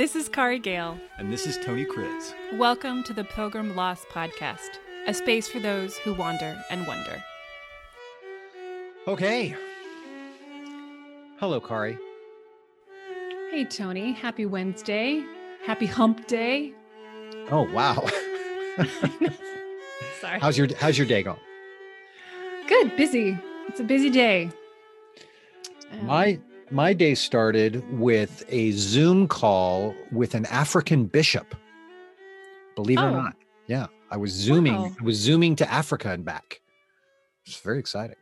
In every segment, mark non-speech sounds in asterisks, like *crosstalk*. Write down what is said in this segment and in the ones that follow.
This is Kari Gale. And this is Tony Kriz. Welcome to the Pilgrim Lost Podcast, a space for those who wander and wonder. Okay. Hello, Kari. Hey, Tony. Happy Wednesday. Happy hump day. Oh, wow. *laughs* Sorry. how's your how's your day going? Good, busy. It's a busy day. Um, My my day started with a Zoom call with an African bishop. Believe it Oh. or not. Yeah. I was zooming. Wow. I was zooming to Africa and back. It's very exciting.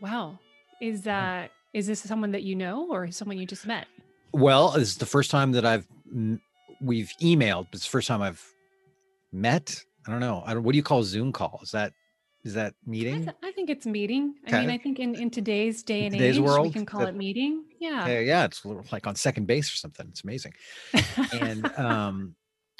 wow. Is uh, that is this someone that you know or someone you just met? Well, this is the first time that I've we've emailed, but it's the first time I've met. I don't know. I don't, what do you call a Zoom call? Is that is that I, meeting? th- I think it's meeting. I mean, I think in, in today's day and today's age, we can call it meeting. Yeah. Yeah, yeah, it's a little like on second base or something. It's amazing. And *laughs* um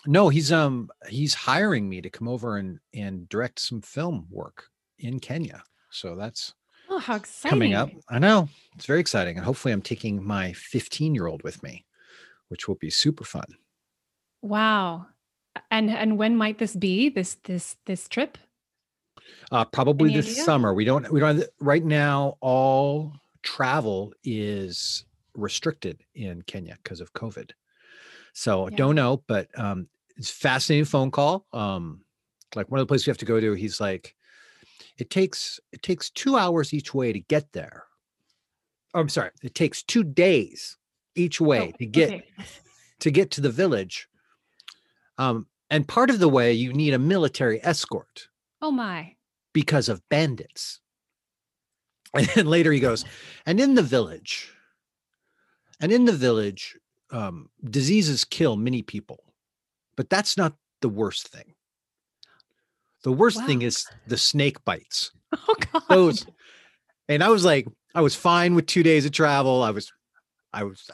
no, he's um he's hiring me to come over and and direct some film work in Kenya. So that's oh, how exciting. coming up. I know. It's very exciting. And hopefully I'm taking my 15-year-old with me, which will be super fun. Wow. And and when might this be? This this this trip? Uh probably Any this idea? summer. We don't we don't have, right now all travel is restricted in Kenya because of COVID. So I Yeah. don't know, but um it's fascinating phone call. Um like one of the places we have to go to, he's like, it takes it takes two hours each way to get there. Oh, I'm sorry, it takes two days each way Oh, to get okay. to get to the village. Um, and part of the way you need a military escort Oh my. because of bandits. And then later he goes, and in the village, and in the village, um, diseases kill many people, but that's not the worst thing. The worst thing is the snake bites. *laughs* Oh god. Those, and I was like, I was fine with two days of travel. I was, I was,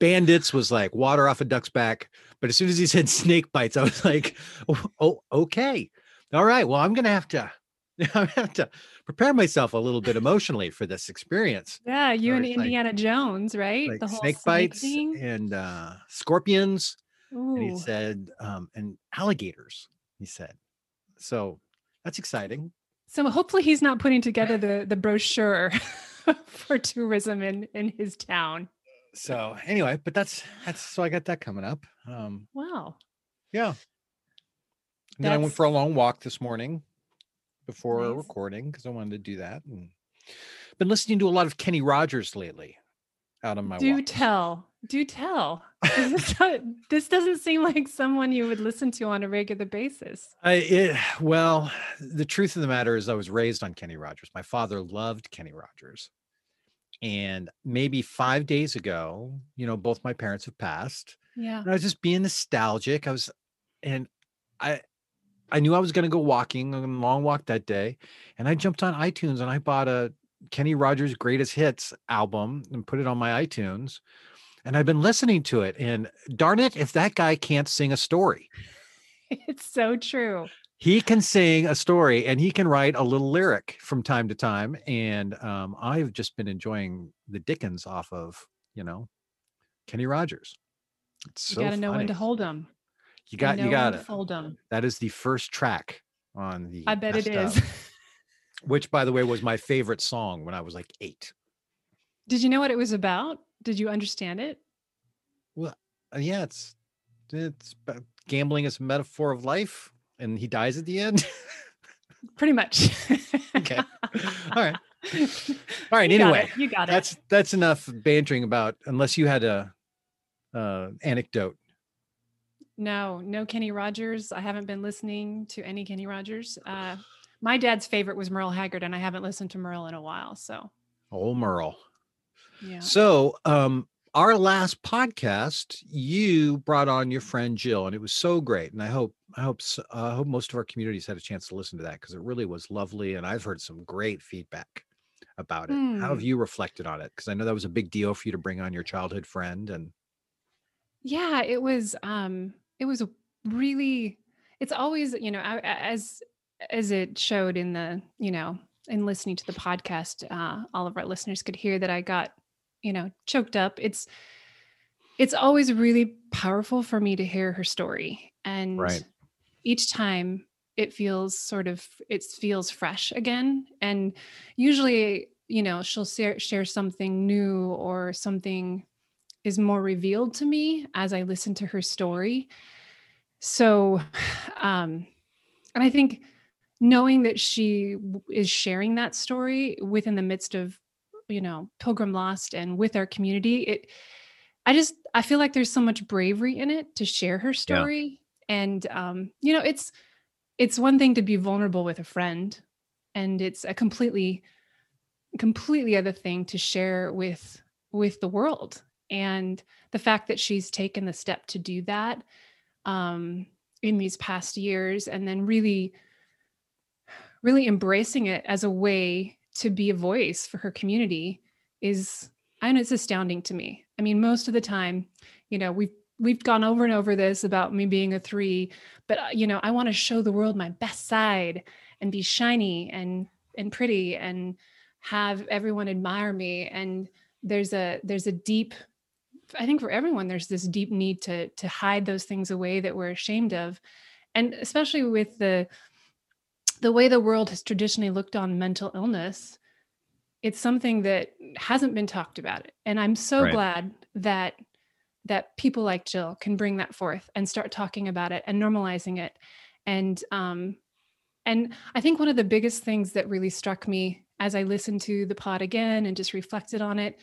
bandits was like water off a duck's back. But as soon as he said snake bites, I was like, oh, okay. All right. Well, I'm going to have to, *laughs* I'm gonna have to prepare myself a little bit emotionally for this experience. Yeah, you and it's like- Indiana Jones, right? Like the whole snake bites thing. and uh, scorpions. And he said, um, and alligators, he said. So that's exciting. So hopefully he's not putting together the the brochure *laughs* for tourism in in his town. So anyway, but that's, that's, so I got that coming up. Um, Wow. Yeah. And then I went for a long walk this morning before Nice. recording because I wanted to do that. And been listening to a lot of Kenny Rogers lately out on my Do walks. tell. Do tell This, *laughs* this doesn't seem like someone you would listen to on a regular basis. I, it, well, the truth of the matter is I was raised on Kenny Rogers. My father loved Kenny Rogers. And maybe five days ago, you know, both my parents have passed. Yeah. And I was just being nostalgic. I was, and I, I knew I was going to go walking a long walk that day, and I jumped on iTunes and I bought a Kenny Rogers Greatest Hits album and put it on my iTunes, and I've been listening to it. And darn it, if that guy can't sing a story, *laughs* It's so true. he can sing a story and he can write a little lyric from time to time. And um, I've just been enjoying the Dickens off of you know Kenny Rogers. It's You so got to know when to hold them. You got you got it. That is the first track on the. I bet it is. *laughs* Which, by the way, was my favorite song when I was like eight. Did you know what it was about? Did you understand it? Well, yeah, it's it's about gambling as a metaphor of life, and he dies at the end. *laughs* Pretty much. *laughs* okay, all right, all right. You anyway, it. you got it. that's that's enough bantering about. Unless you had a uh, anecdote. No, no Kenny Rogers. I haven't been listening to any Kenny Rogers. Uh, my dad's favorite was Merle Haggard, and I haven't listened to Merle in a while. So, Oh, Merle. yeah. So, um, our last podcast, you brought on your friend Jill, and it was so great. And I hope, I hope, s- uh, I hope most of our communities had a chance to listen to that because it really was lovely. And I've heard some great feedback about it. How have Hmm. you reflected on it? Because I know that was a big deal for you to bring on your childhood friend. And Yeah, it was um it was really it's always, you know, as as it showed in the, you know, in listening to the podcast, uh all of our listeners could hear that I got, you know, choked up. It's it's always really powerful for me to hear her story and Right. each time it feels sort of it feels fresh again and usually you know she'll share, share something new or something is more revealed to me as i listen to her story. So *sighs* um and i think knowing that she is sharing that story within the midst of you know pilgrim lost and with our community it i just i feel like there's so much bravery in it to share her Yeah. story. And um you know it's it's one thing to be vulnerable with a friend and it's a completely completely other thing to share with with the world and the fact that she's taken the step to do that um in these past years and then really really embracing it as a way to be a voice for her community is know it's astounding to me. I mean, most of the time, you know, we've we've gone over and over this about me being a 3, but uh, you know, I want to show the world my best side and be shiny and and pretty and have everyone admire me and there's a there's a deep I think for everyone there's this deep need to to hide those things away that we're ashamed of. And especially with the the way the world has traditionally looked on mental illness, it's something that hasn't been talked about. And I'm so Right. glad that that people like Jill can bring that forth and start talking about it and normalizing it. And um and I think one of the biggest things that really struck me as I listened to the pod again and just reflected on it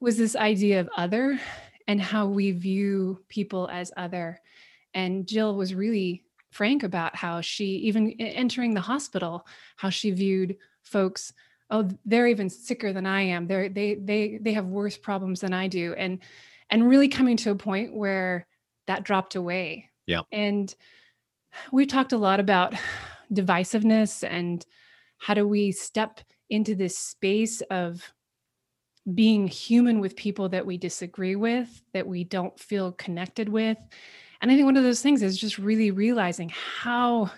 was this idea of other and how we view people as other. And Jill was really frank about how she, even entering the hospital, how she viewed folks. Oh, they're even sicker than I am. They're they they they have worse problems than I do, and and really coming to a point where that dropped away. Yeah. And we talked a lot about divisiveness and how do we step into this space of being human with people that we disagree with, that we don't feel connected with. And I think one of those things is just really realizing how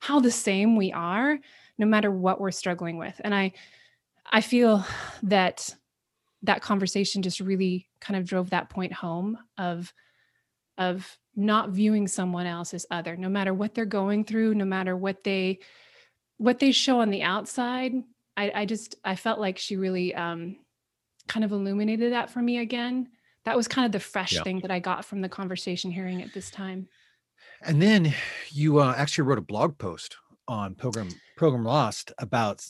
how the same we are no matter what we're struggling with. And I I feel that that conversation just really kind of drove that point home of of not viewing someone else as other no matter what they're going through no matter what they what they show on the outside i, I just i felt like she really um kind of illuminated that for me again that was kind of the fresh Yeah. thing that i got from the conversation hearing at this time And then you uh, actually wrote a blog post on Pilgrim Pilgrim Lost about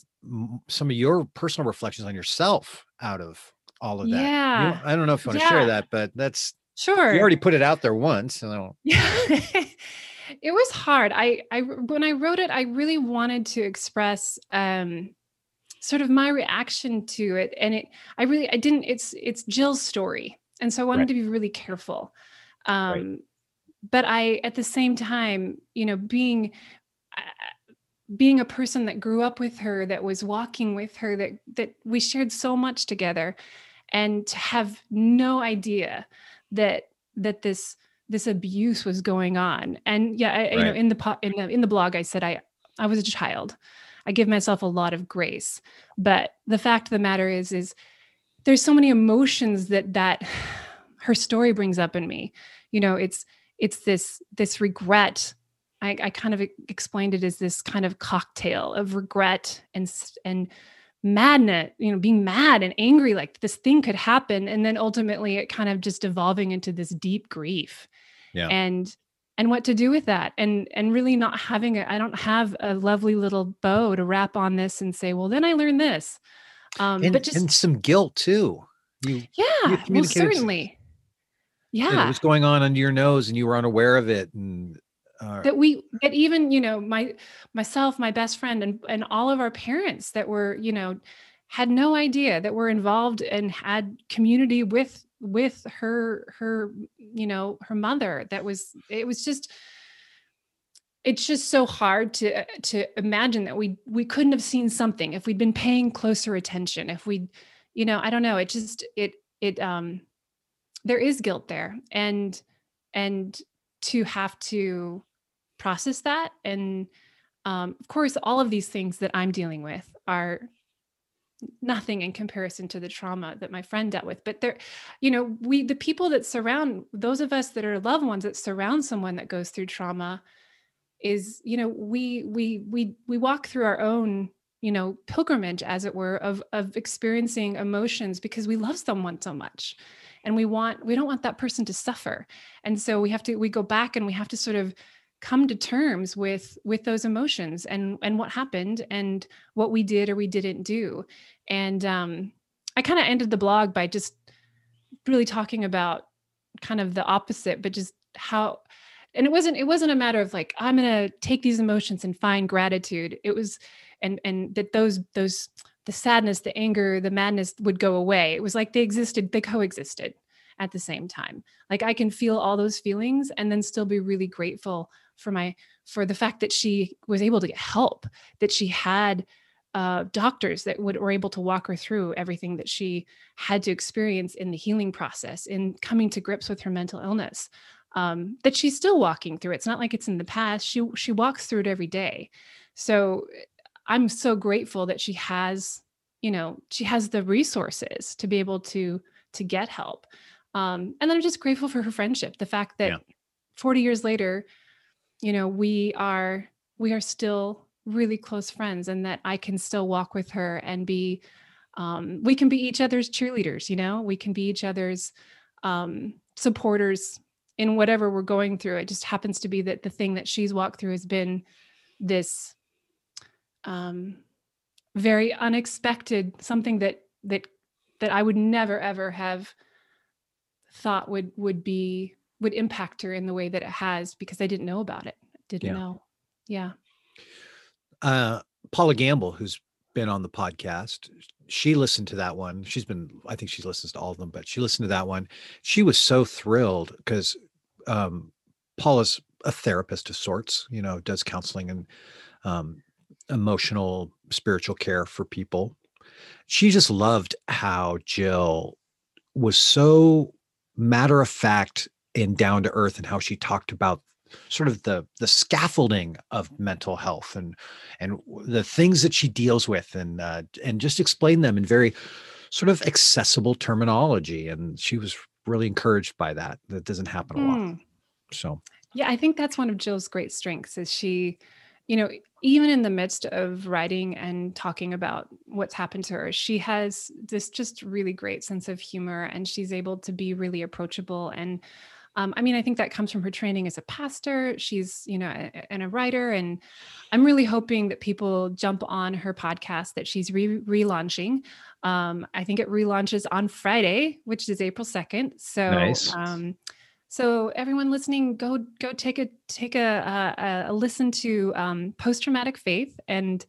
some of your personal reflections on yourself out of all of that. You- Yeah. I don't know if you want to share that, but that's sure you already put it out there once. So *laughs* Yeah. it was hard. I I when I wrote it, I really wanted to express um sort of my reaction to it and it I really I didn't it's it's Jill's story. And so I wanted Right. to be really careful. Um Right. but I at the same time, you know, being uh, being a person that grew up with her that was walking with her that that we shared so much together and to have no idea that that this this abuse was going on and yeah I, you know in the in the in the blog i said i i was a child i give myself a lot of grace. But the fact of the matter is is there's so many emotions that that *sighs* her story brings up in me. You know it's it's this this regret. I, I kind of explained it as this kind of cocktail of regret and and madness you know being mad and angry like this thing could happen and then ultimately it kind of just evolving into this deep grief. Yeah. and and what to do with that and and really not having a i don't have a lovely little bow to wrap on this and say well then i learned this um and, but just and some guilt too. You yeah well certainly yeah. it was going on under your nose and you were unaware of it. And uh, that we that even you know my myself my best friend and and all of our parents that were you know had no idea that were involved and had community with with her her you know her mother that was it was just it's just so hard to uh, to imagine that we we couldn't have seen something if we'd been paying closer attention if we you know i don't know it just it it um there is guilt there and and to have to process that and um, of course all of these things that i'm dealing with are nothing in comparison to the trauma that my friend dealt with but there you know we the people that surround those of us that are loved ones that surround someone that goes through trauma is you know we we we we walk through our own you know pilgrimage as it were of of experiencing emotions because we love someone so much and we want we don't want that person to suffer. And so we have to we go back and we have to sort of come to terms with with those emotions and and what happened and what we did or we didn't do. And um i kind of ended the blog by just really talking about kind of the opposite but just how and it wasn't it wasn't a matter of like i'm going to take these emotions and find gratitude. It was and and that those those the sadness the anger the madness would go away. It was like they existed they coexisted at the same time. Like i can feel all those feelings and then still be really grateful for my for the fact that she was able to get help that she had uh, doctors that would were able to walk her through everything that she had to experience in the healing process in coming to grips with her mental illness um, that she's still walking through. It's not like it's in the past. She she walks through it every day. So i'm so grateful that she has you know she has the resources to be able to to get help. Um, and then i'm just grateful for her friendship. The fact that yeah. 40 years later you know we are we are still really close friends and that i can still walk with her and be um, we can be each other's cheerleaders you know? We can be each other's um, supporters in whatever we're going through. It just happens to be that the thing that she's walked through has been this um, very unexpected something that that that i would never ever have thought would would be would impact her in the way that it has because I didn't know about it. Didn't yeah. know. Yeah. Uh, Paula Gamble, who's been on the podcast, she listened to that one. She's been, I think she listens to all of them, but she listened to that one. She was so thrilled because um, Paula's a therapist of sorts, you know, does counseling and um, emotional, spiritual care for people. She just loved how Jill was so matter of fact and down to earth and how she talked about sort of the the scaffolding of mental health and and the things that she deals with and uh, and just explain them in very sort of accessible terminology and she was really encouraged by that. That doesn't happen a lot. Hmm. so. Yeah i think that's one of jill's great strengths is she you know even in the midst of writing and talking about what's happened to her she has this just really great sense of humor and she's able to be really approachable and um, I mean, I think that comes from her training as a pastor. She's, you know, a, and a writer. And I'm really hoping that people jump on her podcast that she's re- relaunching. Um, I think it relaunches on Friday, which is April 2nd. So, nice. um, so everyone listening, go go take a take a, a, a listen to um, post traumatic faith and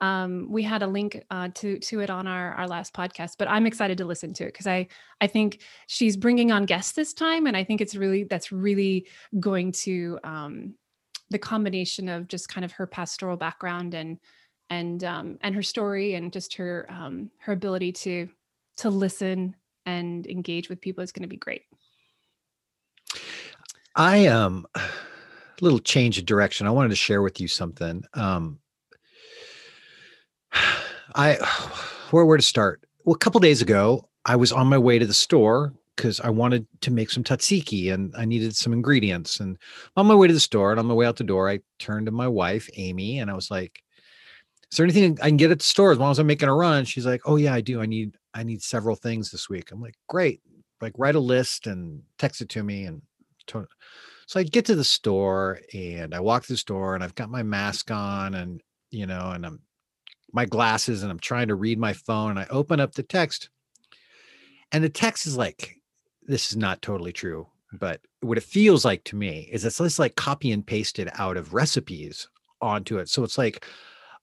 um, we had a link uh, to to it on our our last podcast but i'm excited to listen to it because i i think she's bringing on guests this time and i think it's really that's really going to um, the combination of just kind of her pastoral background and and um, and her story and just her um, her ability to to listen and engage with people is going to be great. I um a *sighs* little change of direction. I wanted to share with you something. Um I where where to start? Well, a couple days ago, I was on my way to the store because I wanted to make some tzatziki and I needed some ingredients. And on my way to the store and on my way out the door, I turned to my wife, Amy, and I was like, "Is there anything I can get at the store as long as I'm making a run?" She's like, "Oh yeah, I do. I need I need several things this week." I'm like, "Great." Like write a list and text it to me and so I get to the store and I walk to the store and I've got my mask on and you know and I'm my glasses and I'm trying to read my phone and I open up the text and the text is like this is not totally true but what it feels like to me is it's just like copy and pasted out of recipes onto it. So it's like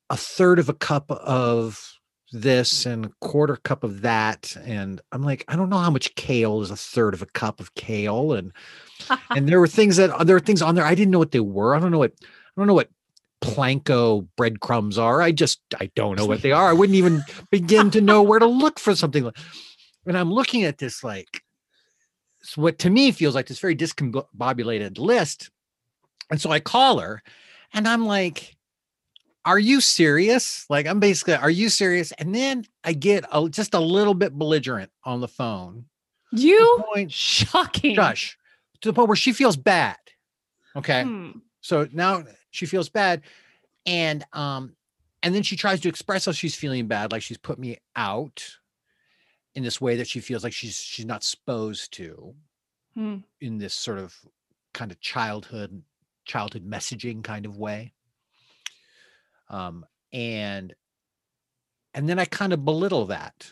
a third of a cup of this and a quarter cup of that and i'm like i don't know how much kale is a third of a cup of kale and and there were things that there were things on there i didn't know what they were i don't know what i don't know what planko breadcrumbs are. I just I don't know what they are. I wouldn't even *laughs* begin to know where to look for something. And I'm looking at this like what to me feels like this very discombobulated list. And so I call her and I'm like, are you serious? Like, I'm basically, are you serious? And then I get a, just a little bit belligerent on the phone. You Point, shocking. Josh, to the point where she feels bad. Okay. Hmm. So now she feels bad. And um, and then she tries to express how she's feeling bad, like she's put me out in this way that she feels like she's she's not supposed to Hmm. in this sort of kind of childhood childhood messaging kind of way um and and then i kind of belittle that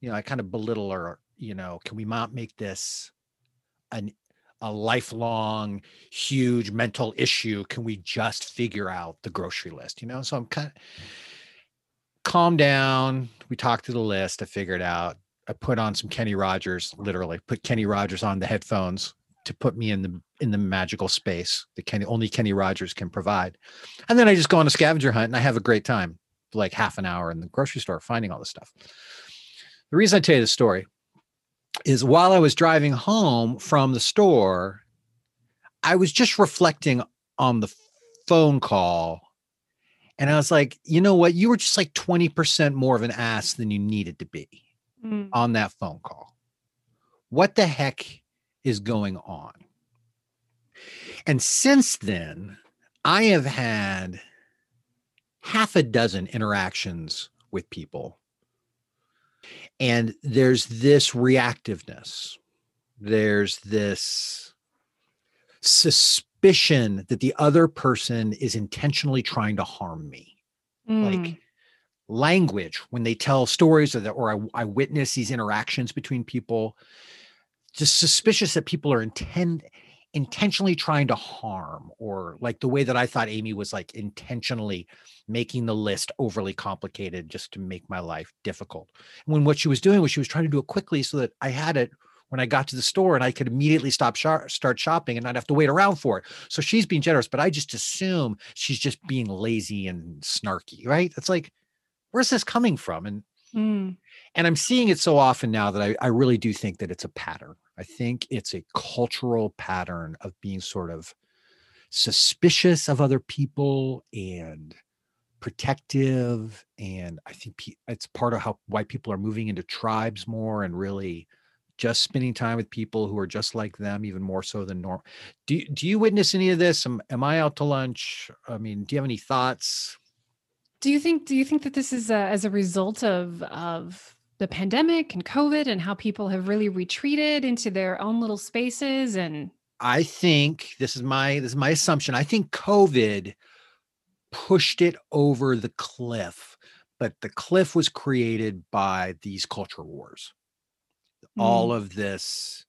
you know i kind of belittle her you know can we not make this an a lifelong huge mental issue can we just figure out the grocery list you know? So i'm kind of calm down we talked through the list i figured out i put on some kenny rogers literally put kenny rogers on the headphones to put me in the in the magical space that kenny only kenny rogers can provide. And then i just go on a scavenger hunt and i have a great time like half an hour in the grocery store finding all this stuff. The reason i tell you the story is while I was driving home from the store, I was just reflecting on the phone call. And I was like, you know what? You were just like 20% more of an ass than you needed to be Hmm. on that phone call. What the heck is going on? And since then, I have had half a dozen interactions with people. And there's this reactiveness, there's this suspicion that the other person is intentionally trying to harm me Hmm. like language when they tell stories or, that, or I, I witness these interactions between people just suspicious that people are intend intentionally trying to harm or like the way that i thought amy was like intentionally making the list overly complicated just to make my life difficult. When what she was doing was she was trying to do it quickly so that i had it when i got to the store and i could immediately stop shop, start shopping and not have to wait around for it. So she's being generous but i just assume she's just being lazy and snarky right? It's like where's this coming from? And Hmm. And i'm seeing it so often now that I, I really do think that it's a pattern. I think it's a cultural pattern of being sort of suspicious of other people and protective and i think it's part of how white people are moving into tribes more and really just spending time with people who are just like them even more so than normal do, do you witness any of this? Am, am i out to lunch? I mean do you have any thoughts? Do you think do you think that this is a, as a result of of the pandemic and COVID and how people have really retreated into their own little spaces and I think this is my this is my assumption. I think COVID pushed it over the cliff, but the cliff was created by these culture wars. All mm. of this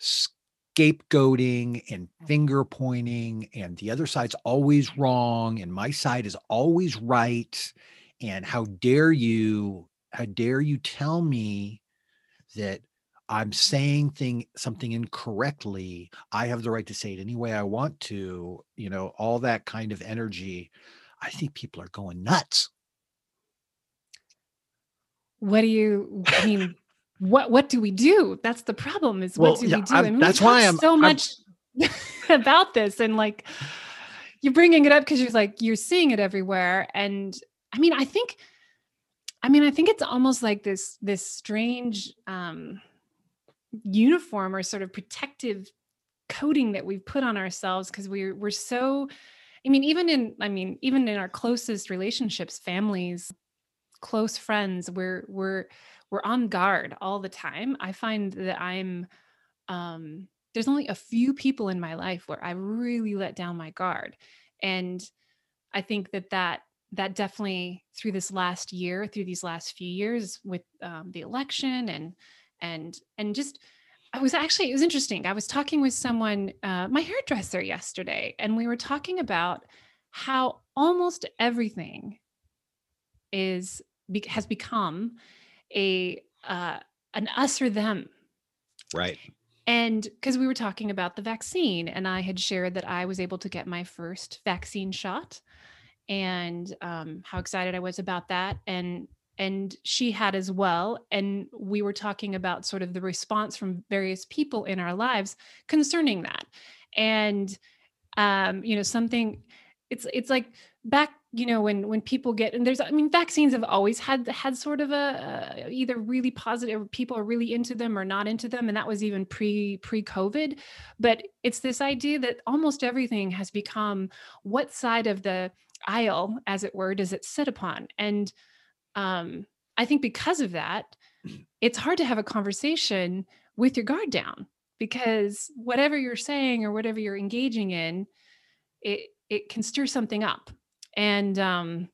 scapegoating and finger pointing, and the other side's always wrong, and my side is always right. And how dare you? How dare you tell me that I'm saying thing something incorrectly. I have the right to say it any way I want to, you know, all that kind of energy. I think people are going nuts. what do you I mean what what do we do? That's the problem is Well, what do yeah, we do? I'm- that's why I'm- so I'm- much *laughs* about this and like you're bringing it up because you're like you're seeing it everywhere and I mean I think I mean I think it's almost like this this strange um uniform or sort of protective coating that we've put on ourselves because we're we're so I mean even in I mean even in our closest relationships families close friends we're we're we're on guard all the time. I find that I'm um there's only a few people in my life where I really let down my guard. And I think that that that definitely through this last year through these last few years with um, the election and and and just I was actually it was interesting. I was talking with someone, uh, my hairdresser yesterday, and we were talking about how almost everything is be- has become a uh, an us or them Right. and because we were talking about the vaccine, and I had shared that I was able to get my first vaccine shot and um, how excited I was about that. And and she had as well. And we were talking about sort of the response from various people in our lives concerning that. And um, you know, something it's it's like back you know when when people get and there's i mean vaccines have always had had sort of a uh, either really positive people are really into them or not into them and that was even pre pre covid but it's this idea that almost everything has become what side of the aisle as it were does it sit upon? And um i think because of that it's hard to have a conversation with your guard down because whatever you're saying or whatever you're engaging in it it can stir something up. And um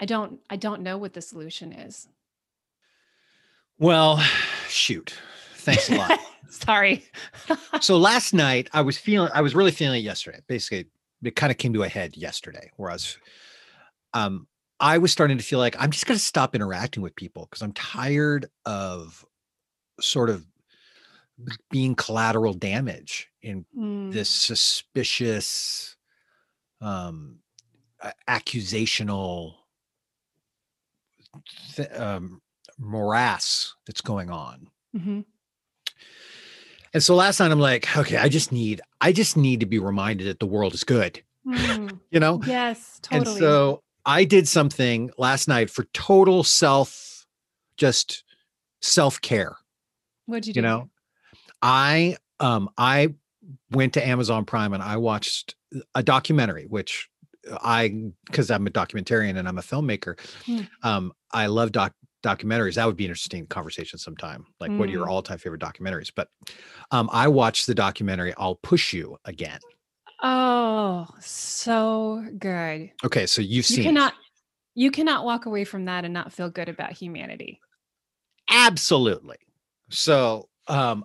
i don't i don't know what the solution is. Well *sighs* shoot. Thanks a lot. *laughs* Sorry. So last night i was feeling i was really feeling it yesterday basically it kind of came to a head yesterday where i was um i was starting to feel like i'm just going to stop interacting with people because i'm tired of sort of being collateral damage in mm. this suspicious um accusational th- um, morass that's going on mm-hmm. and so last night i'm like okay i just need i just need to be reminded that the world is good mm. *laughs* you know yes totally and so i did something last night for total self just self-care what'd you do you know I um I went to Amazon Prime and I watched a documentary, which I because I'm a documentarian and I'm a filmmaker. Mm. Um, I love doc documentaries. That would be an interesting conversation sometime. Like, mm. what are your hmm. all-time favorite documentaries? But um, I watched the documentary "I'll Push You" again. Oh, so good. Okay, so you've you seen. Cannot, you cannot walk away from that and not feel good about humanity. Absolutely. So um,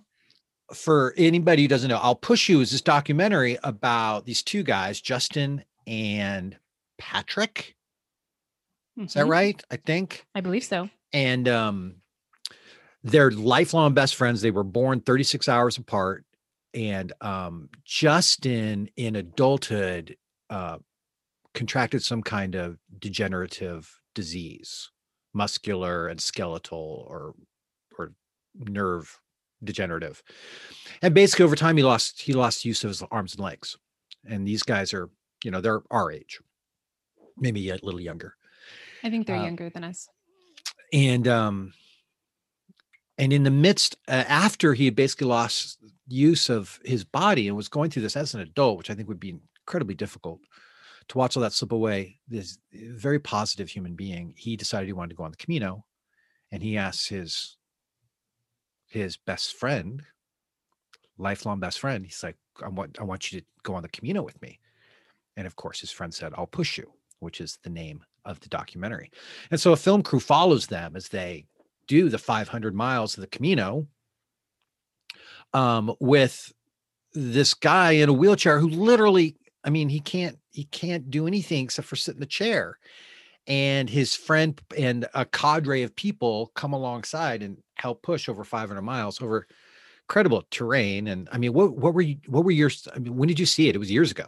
for anybody who doesn't know, I'll push you is this documentary about these two guys, Justin and Patrick. Is that mm-hmm. right? I think. I believe so. And um they're lifelong best friends. They were born 36 hours apart. And um Justin in adulthood uh contracted some kind of degenerative disease, muscular and skeletal or or nerve degenerative. And basically over time he lost he lost use of his arms and legs. And these guys are, you know, they're our age. Maybe a little younger. I think they're uh, younger than us. And um and in the midst uh, after he had basically lost use of his body and was going through this as an adult, which I think would be incredibly difficult to watch all that slip away, this very positive human being, he decided he wanted to go on the Camino and he asked his his best friend, lifelong best friend, he's like, I want I want you to go on the Camino with me. And of course, his friend said, I'll push you, which is the name of the documentary. And so a film crew follows them as they do the 500 miles of the Camino um, with this guy in a wheelchair who literally, I mean, he can't he can't do anything except for sit in the chair. And his friend and a cadre of people come alongside and help push over 500 miles over incredible terrain. And I mean, what what were you what were your I mean, when did you see it? It was years ago.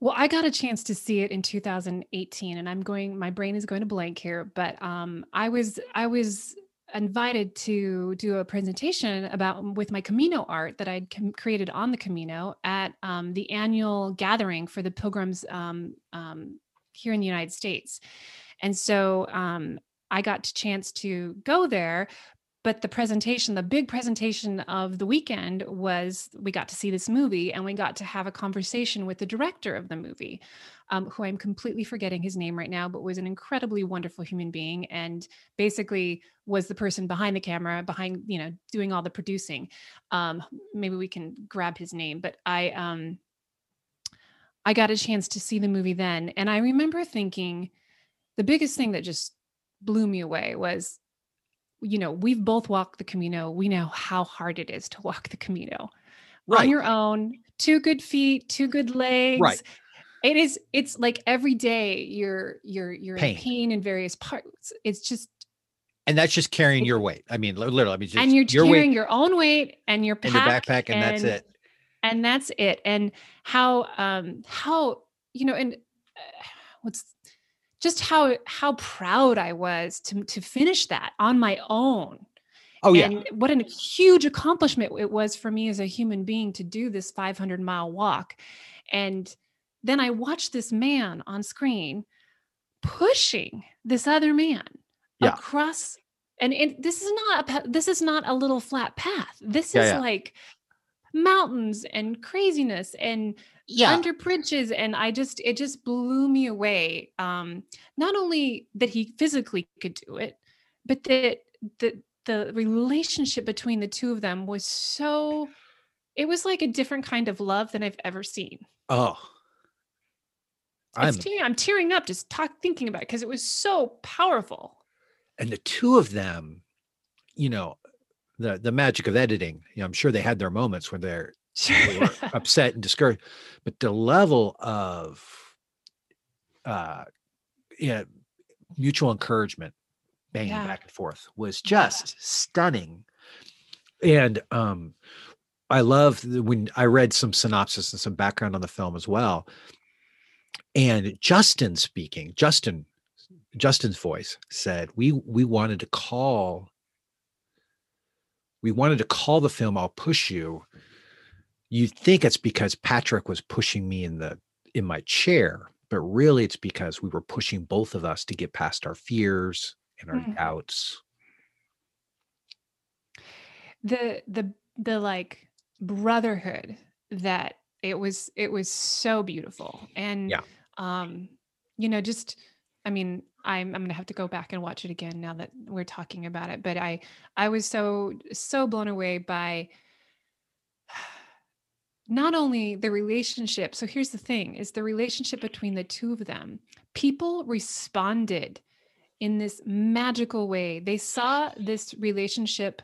Well, I got a chance to see it in 2018 and I'm going my brain is going to blank here, but um I was I was invited to do a presentation about with my Camino art that I'd com- created on the Camino at um, the annual gathering for the pilgrims um, um, here in the United States. And so um, I got a chance to go there, but the presentation the big presentation of the weekend was we got to see this movie and we got to have a conversation with the director of the movie um, who i'm completely forgetting his name right now but was an incredibly wonderful human being and basically was the person behind the camera behind you know doing all the producing. Um, maybe we can grab his name but i um i got a chance to see the movie then. And i remember thinking the biggest thing that just blew me away was you know, we've both walked the Camino. We know how hard it is to walk the Camino right. on your own. Two good feet, two good legs. Right. It is. It's like every day you're you're you're pain. in pain in various parts. It's just. And that's just carrying your weight. I mean, literally. I mean, and you're your carrying weight, your own weight and your pack and your backpack, and, and that's it. And that's it. And how um how you know and uh, what's just how how proud I was to to finish that on my own. Oh yeah. And what a huge accomplishment it was for me as a human being to do this 500 mile walk. And then I watched this man on screen pushing this other man Yeah. across and this is not a this is not a little flat path. This Yeah, is yeah. like mountains and craziness and under bridges and i just it just blew me away um not only that he physically could do it but that the the relationship between the two of them was so it was like a different kind of love than i've ever seen. Oh. I'm tearing, i'm tearing up just talk thinking about it because it was so powerful. And the two of them, you know, the the magic of editing, you know, I'm sure they had their moments when they're were *laughs* upset and discouraged, but the level of uh yeah, mutual encouragement banging Yeah. back and forth was Yeah. just stunning. And um I love when I read some synopsis and some background on the film as well. And Justin speaking, Justin Justin's voice said, "We we wanted to call we wanted to call the film I'll push you. You think it's because Patrick was pushing me in the in my chair, but really it's because we were pushing both of us to get past our fears and our Mhm. doubts." the the the like brotherhood that it was it was so beautiful and Yeah. um you know just i mean i'm i'm gonna have to go back and watch it again now that we're talking about it but i i was so so blown away by not only the relationship so here's the thing is the relationship between the two of them people responded in this magical way. They saw this relationship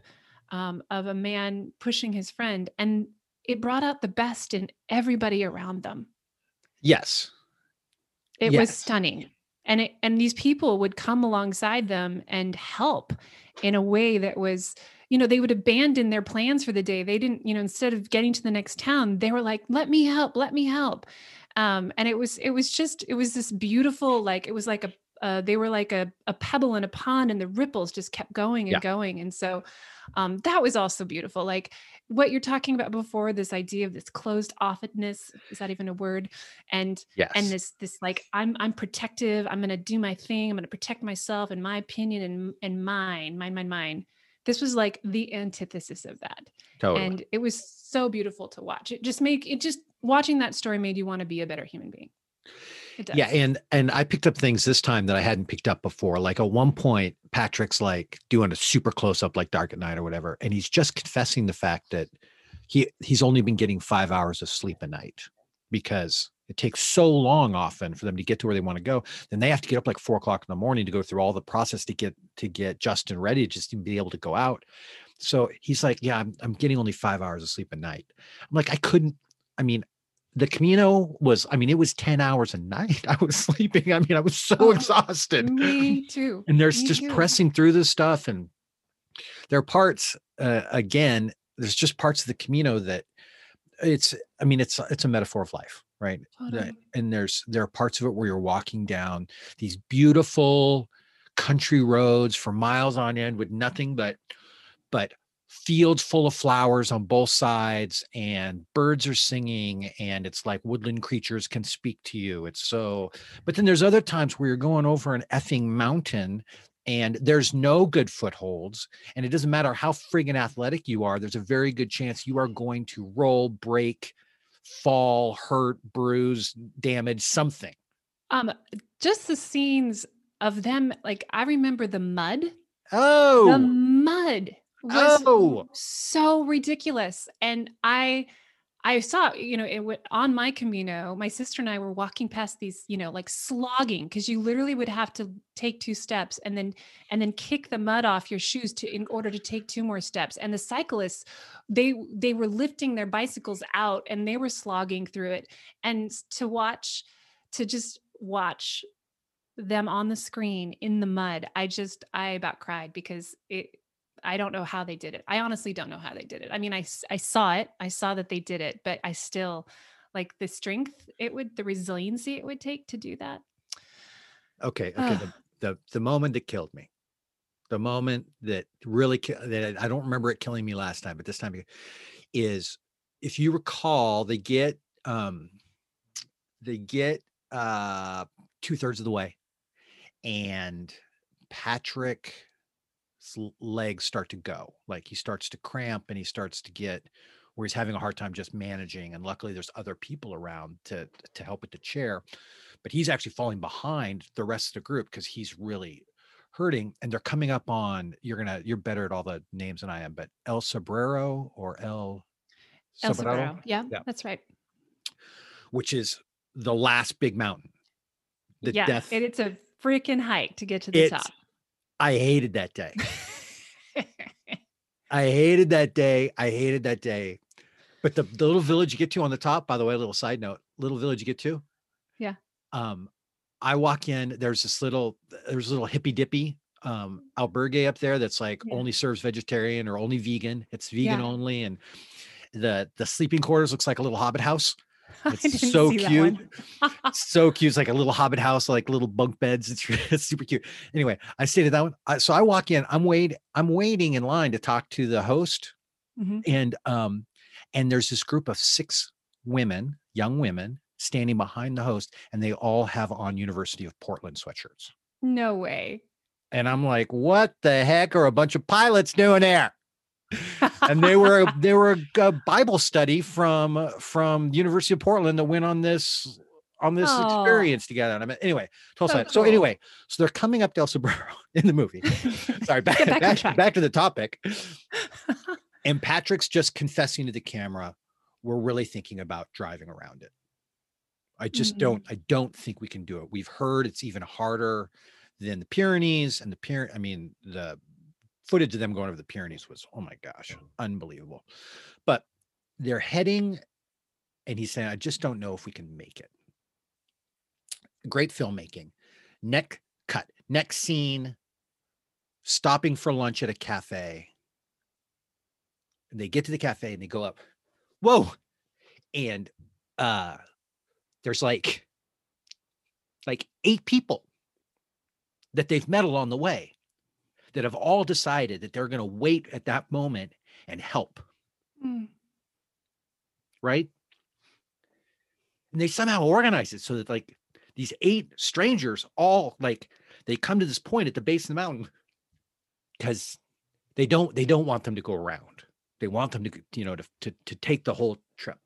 um, of a man pushing his friend and it brought out the best in everybody around them. Yes. it was stunning and it, and these people would come alongside them and help in a way that was you know they would abandon their plans for the day. They didn't you know instead of getting to the next town they were like let me help let me help. Um and it was it was just it was this beautiful like it was like a uh, they were like a, a pebble in a pond and the ripples just kept going and Yeah. going and so um that was also beautiful like what you're talking about before this idea of this closed offness is that even a word and Yes. and this this like i'm i'm protective i'm going to do my thing i'm going to protect myself and my opinion and and mine mine mine mine this was like the antithesis of that totally. and it was so beautiful to watch it just make it just watching that story made you want to be a better human being *laughs* Yeah, and and I picked up things this time that I hadn't picked up before. Like at one point, Patrick's like doing a super close up, like Dark at Night or whatever, and he's just confessing the fact that he he's only been getting five hours of sleep a night because it takes so long often for them to get to where they want to go. Then they have to get up like four o'clock in the morning to go through all the process to get to get Justin ready just to be able to go out. So he's like, Yeah, I'm I'm getting only five hours of sleep a night. I'm like, I couldn't, I mean, the Camino was, I mean, it was 10 hours a night. *laughs* I was sleeping. I mean, I was so Oh, exhausted. me too And there's me just too. pressing through this stuff. And there are parts, uh, again, there's just parts of the Camino that it's, I mean, it's, it's a metaphor of life, right? Totally. and there's, there are parts of it where you're walking down these beautiful country roads for miles on end with nothing but, but fields full of flowers on both sides and birds are singing and it's like woodland creatures can speak to you it's so but then there's other times where you're going over an effing mountain and there's no good footholds and it doesn't matter how friggin athletic you are there's a very good chance you are going to roll break fall hurt bruise damage something. Um just the scenes of them like i remember the mud. Oh! the mud was oh! so ridiculous and i i saw you know it went on my camino my sister and i were walking past these you know like slogging because you literally would have to take two steps and then and then kick the mud off your shoes to in order to take two more steps and the cyclists they they were lifting their bicycles out and they were slogging through it and to watch to just watch them on the screen in the mud i just i about cried because it I don't know how they did it. I honestly don't know how they did it. I mean, I, I saw it. I saw that they did it, but I still like the strength it would the resiliency it would take to do that. okay okay the, the the moment that killed me the moment that really that i don't remember it killing me last time but this time is if you recall they get um they get uh two thirds of the way, and Patrick's l- legs start to go. Like he starts to cramp and he starts to get where he's having a hard time just managing. And luckily, there's other people around to to help with the chair, but he's actually falling behind the rest of the group because he's really hurting. And they're coming up on you're gonna you're better at all the names than I am, but El Sobrero or El El Sobrero, Sobrero. Yeah, Yeah. that's right. which is the last big mountain. The yeah, death. and it's a freaking hike to get to the It's top. I hated that day. *laughs* I hated that day. I hated that day. But the, the little village you get to on the top, by the way, a little side note, little village you get to. Yeah. Um, I walk in, there's this little, there's a little hippy dippy um albergue up there that's like Yeah. only serves vegetarian or only vegan. It's vegan Yeah. only. And the the sleeping quarters looks like a little hobbit house. *laughs* It's so cute. so cute. It's like a little hobbit house, like little bunk beds. It's, *laughs* it's super cute. Anyway, I stayed at that one. I, so I walk in. I'm wait. I'm waiting in line to talk to the host, Mhm. and um, and there's this group of six women, young women, standing behind the host, and they all have on University of Portland sweatshirts. No way. And I'm like, what the heck are a bunch of pilots doing there? And they were they were a Bible study from from University of Portland that went on this on this experience together. And I mean, anyway, total So side. So anyway, so they're coming up to El Sobrero *laughs* in the movie. *laughs* Sorry, back back back, back to the topic. *laughs* And Patrick's just confessing to the camera, we're really thinking about driving around it. I just Mhm. don't, I don't think we can do it. We've heard it's even harder than the Pyrenees and the Pyre, I mean, the footage of them going over the Pyrenees was, oh my gosh, unbelievable. But they're heading, and he's saying, I just don't know if we can make it. Great filmmaking. Neck cut, next scene, stopping for lunch at a cafe. And they get to the cafe and they go up, whoa. And uh there's like like eight people that they've met along the way that have all decided that they're going to wait at that moment and help. Mm. right? And they somehow organize it so that like these eight strangers all like they come to this point at the base of the mountain because they don't they don't want them to go around. They want them to you know to, to to take the whole trip.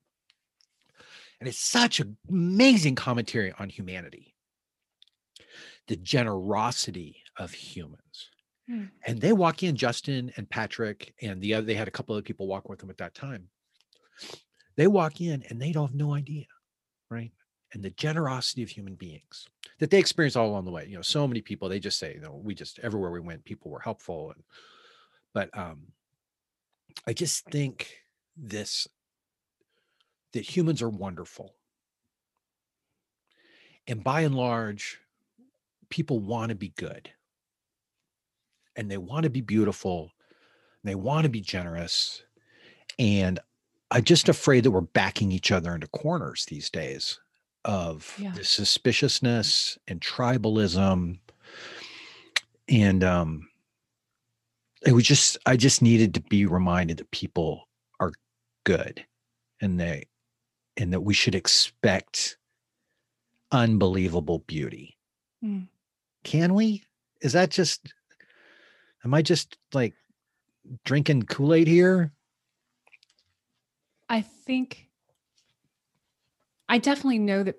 And it's such an amazing commentary on humanity. The generosity of humans Hmm. and they walk in justin and patrick and the other they had a couple of people walk with them at that time. They walk in and they don't have no idea right and the generosity of human beings that they experience all along the way. You know so many people they just say you know we just everywhere we went people were helpful and but um i just think this that humans are wonderful. And by and large people want to be good and they want to be beautiful and they want to be generous and i'm just afraid that we're backing each other into corners these days of Yeah. the suspiciousness and tribalism and um it was just i just needed to be reminded that people are good and they and that we should expect unbelievable beauty Mm. can we is that just am i just like drinking kool-aid here I think I definitely know that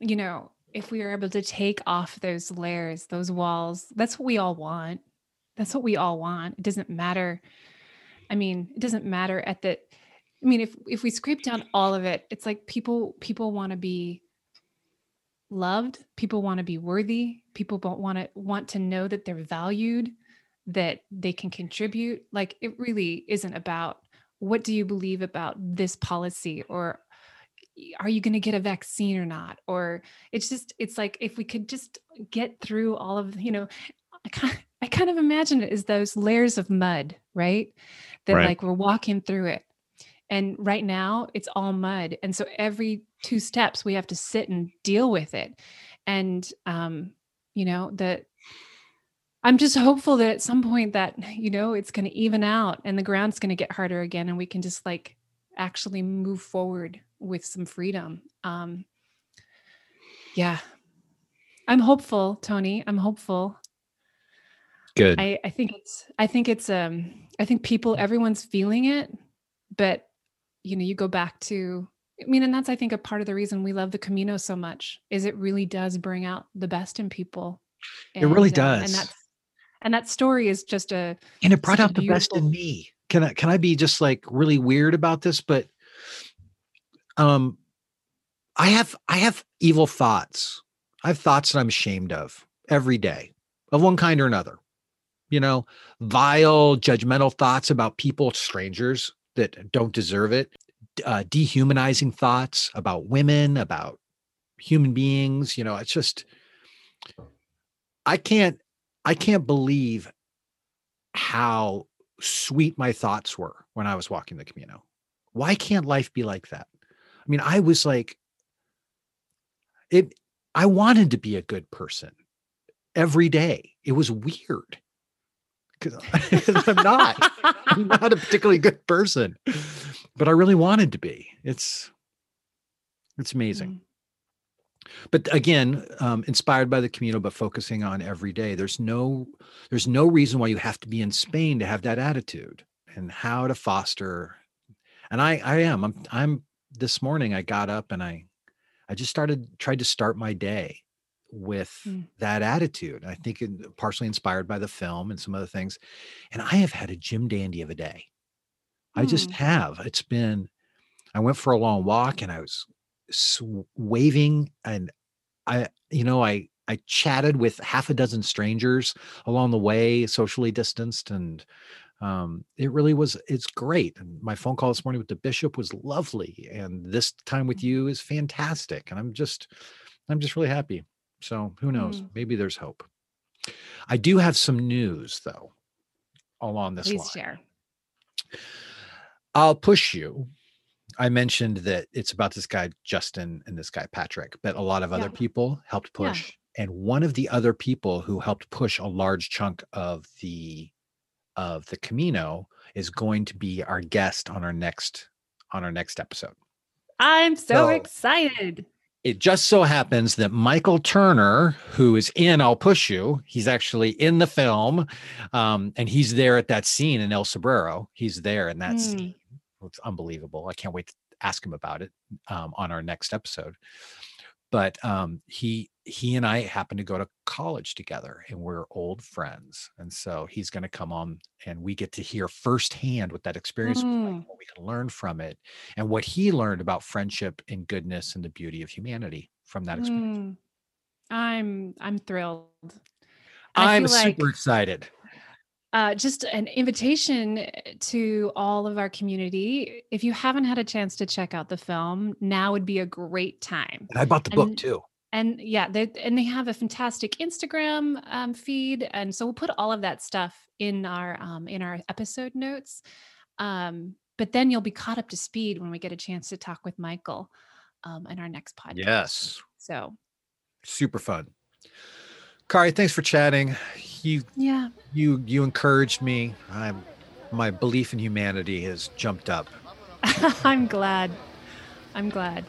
you know, if we are able to take off those layers, those walls, that's what we all want. That's what we all want. It doesn't matter. I mean, it doesn't matter at the I mean, if if we scrape down all of it, it's like people people want to be loved, people want to be worthy, people don't want to want to know that they're valued, that they can contribute. Like it really isn't about what do you believe about this policy or are you going to get a vaccine or not or it's just it's like if we could just get through all of you know i kind of, I kind of imagine it as those layers of mud right that Right. like we're walking through it and right now it's all mud and so every two steps we have to sit and deal with it and um you know that i'm just hopeful that at some point that you know it's going to even out and the ground's going to get harder again and we can just like actually move forward with some freedom. Um, yeah, I'm hopeful, Tony. I'm hopeful. Good. I, I think it's I think it's um I think people everyone's feeling it, but you know, you go back to I mean, and that's I think a part of the reason we love the Camino so much is it really does bring out the best in people. it really And, uh, does. and that's and that story is just a and it brought out the best in me. Can I can I be just like really weird about this? But um I have I have evil thoughts. I have thoughts that I'm ashamed of every day, of one kind or another. You know, vile, judgmental thoughts about people, strangers that don't deserve it, uh, dehumanizing thoughts about women, about human beings. You know, it's just I can't I can't believe how sweet my thoughts were when I was walking the Camino. Why can't life be like that? I mean, I was like, it, I wanted to be a good person every day. It was weird because *laughs* I'm not. I'm not a particularly good person, but I really wanted to be. It's, it's amazing Mm. but again um, inspired by the communal, but focusing on every day there's no there's no reason why you have to be in spain to have that attitude and how to foster and i i am i'm i'm this morning i got up and i i just started tried to start my day with Mm. that attitude i think it, partially inspired by the film and some other things and i have had a jim dandy of a day i just Mm. have it's been i went for a long walk and i was s- waving and i you know i i chatted with half a dozen strangers along the way socially distanced and um it really was it's great and my phone call this morning with the bishop was lovely and this time with you is fantastic and i'm just i'm just really happy so who knows Mm. maybe there's hope i do have some news though along this Please line share. I'll push you. I mentioned that it's about this guy Justin and this guy Patrick, but a lot of other Yeah. people helped Yeah. push. And one of the other people who helped push a large chunk of the of the Camino is going to be our guest on our next on our next episode. I'm so So- excited. It just so happens that Michael Turner, who is in I'll Push You, he's actually in the film. Um, and he's there at that scene in El Sobrero. He's there in that Mm. scene. It's unbelievable. I can't wait to ask him about it um, on our next episode. But um, he he and I happen to go to college together, and we're old friends. And so he's going to come on, and we get to hear firsthand what that experience was like, Mm. what we can learn from it, and what he learned about friendship and goodness and the beauty of humanity from that experience. Mm. I'm I'm thrilled. I I'm feel like- super excited. uh, just an invitation to all of our community. If you haven't had a chance to check out the film, now would be a great time. And I bought the book too. And yeah, they and they have a fantastic Instagram um, feed, and so we'll put all of that stuff in our um, in our episode notes. Um, but then you'll be caught up to speed when we get a chance to talk with Michael um, in our next podcast. Yes. So Super fun. Kari, thanks for chatting. You yeah, you you encouraged me. I'm my belief in humanity has jumped up. *laughs* I'm glad. I'm glad.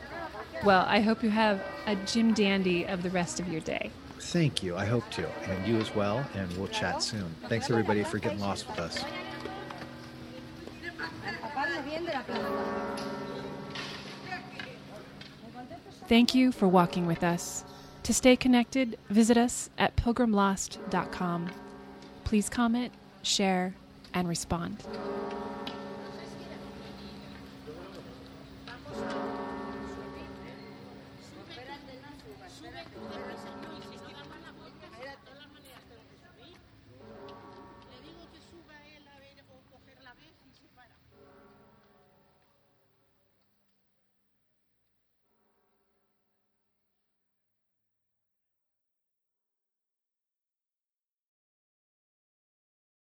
Well, I hope you have a Jim Dandy of the rest of your day. Thank you. I hope to. And you as well. And we'll chat soon. Thanks everybody for getting lost with us. Thank you for walking with us. To stay connected, visit us at pilgrimlost.com. Please comment, share, and respond.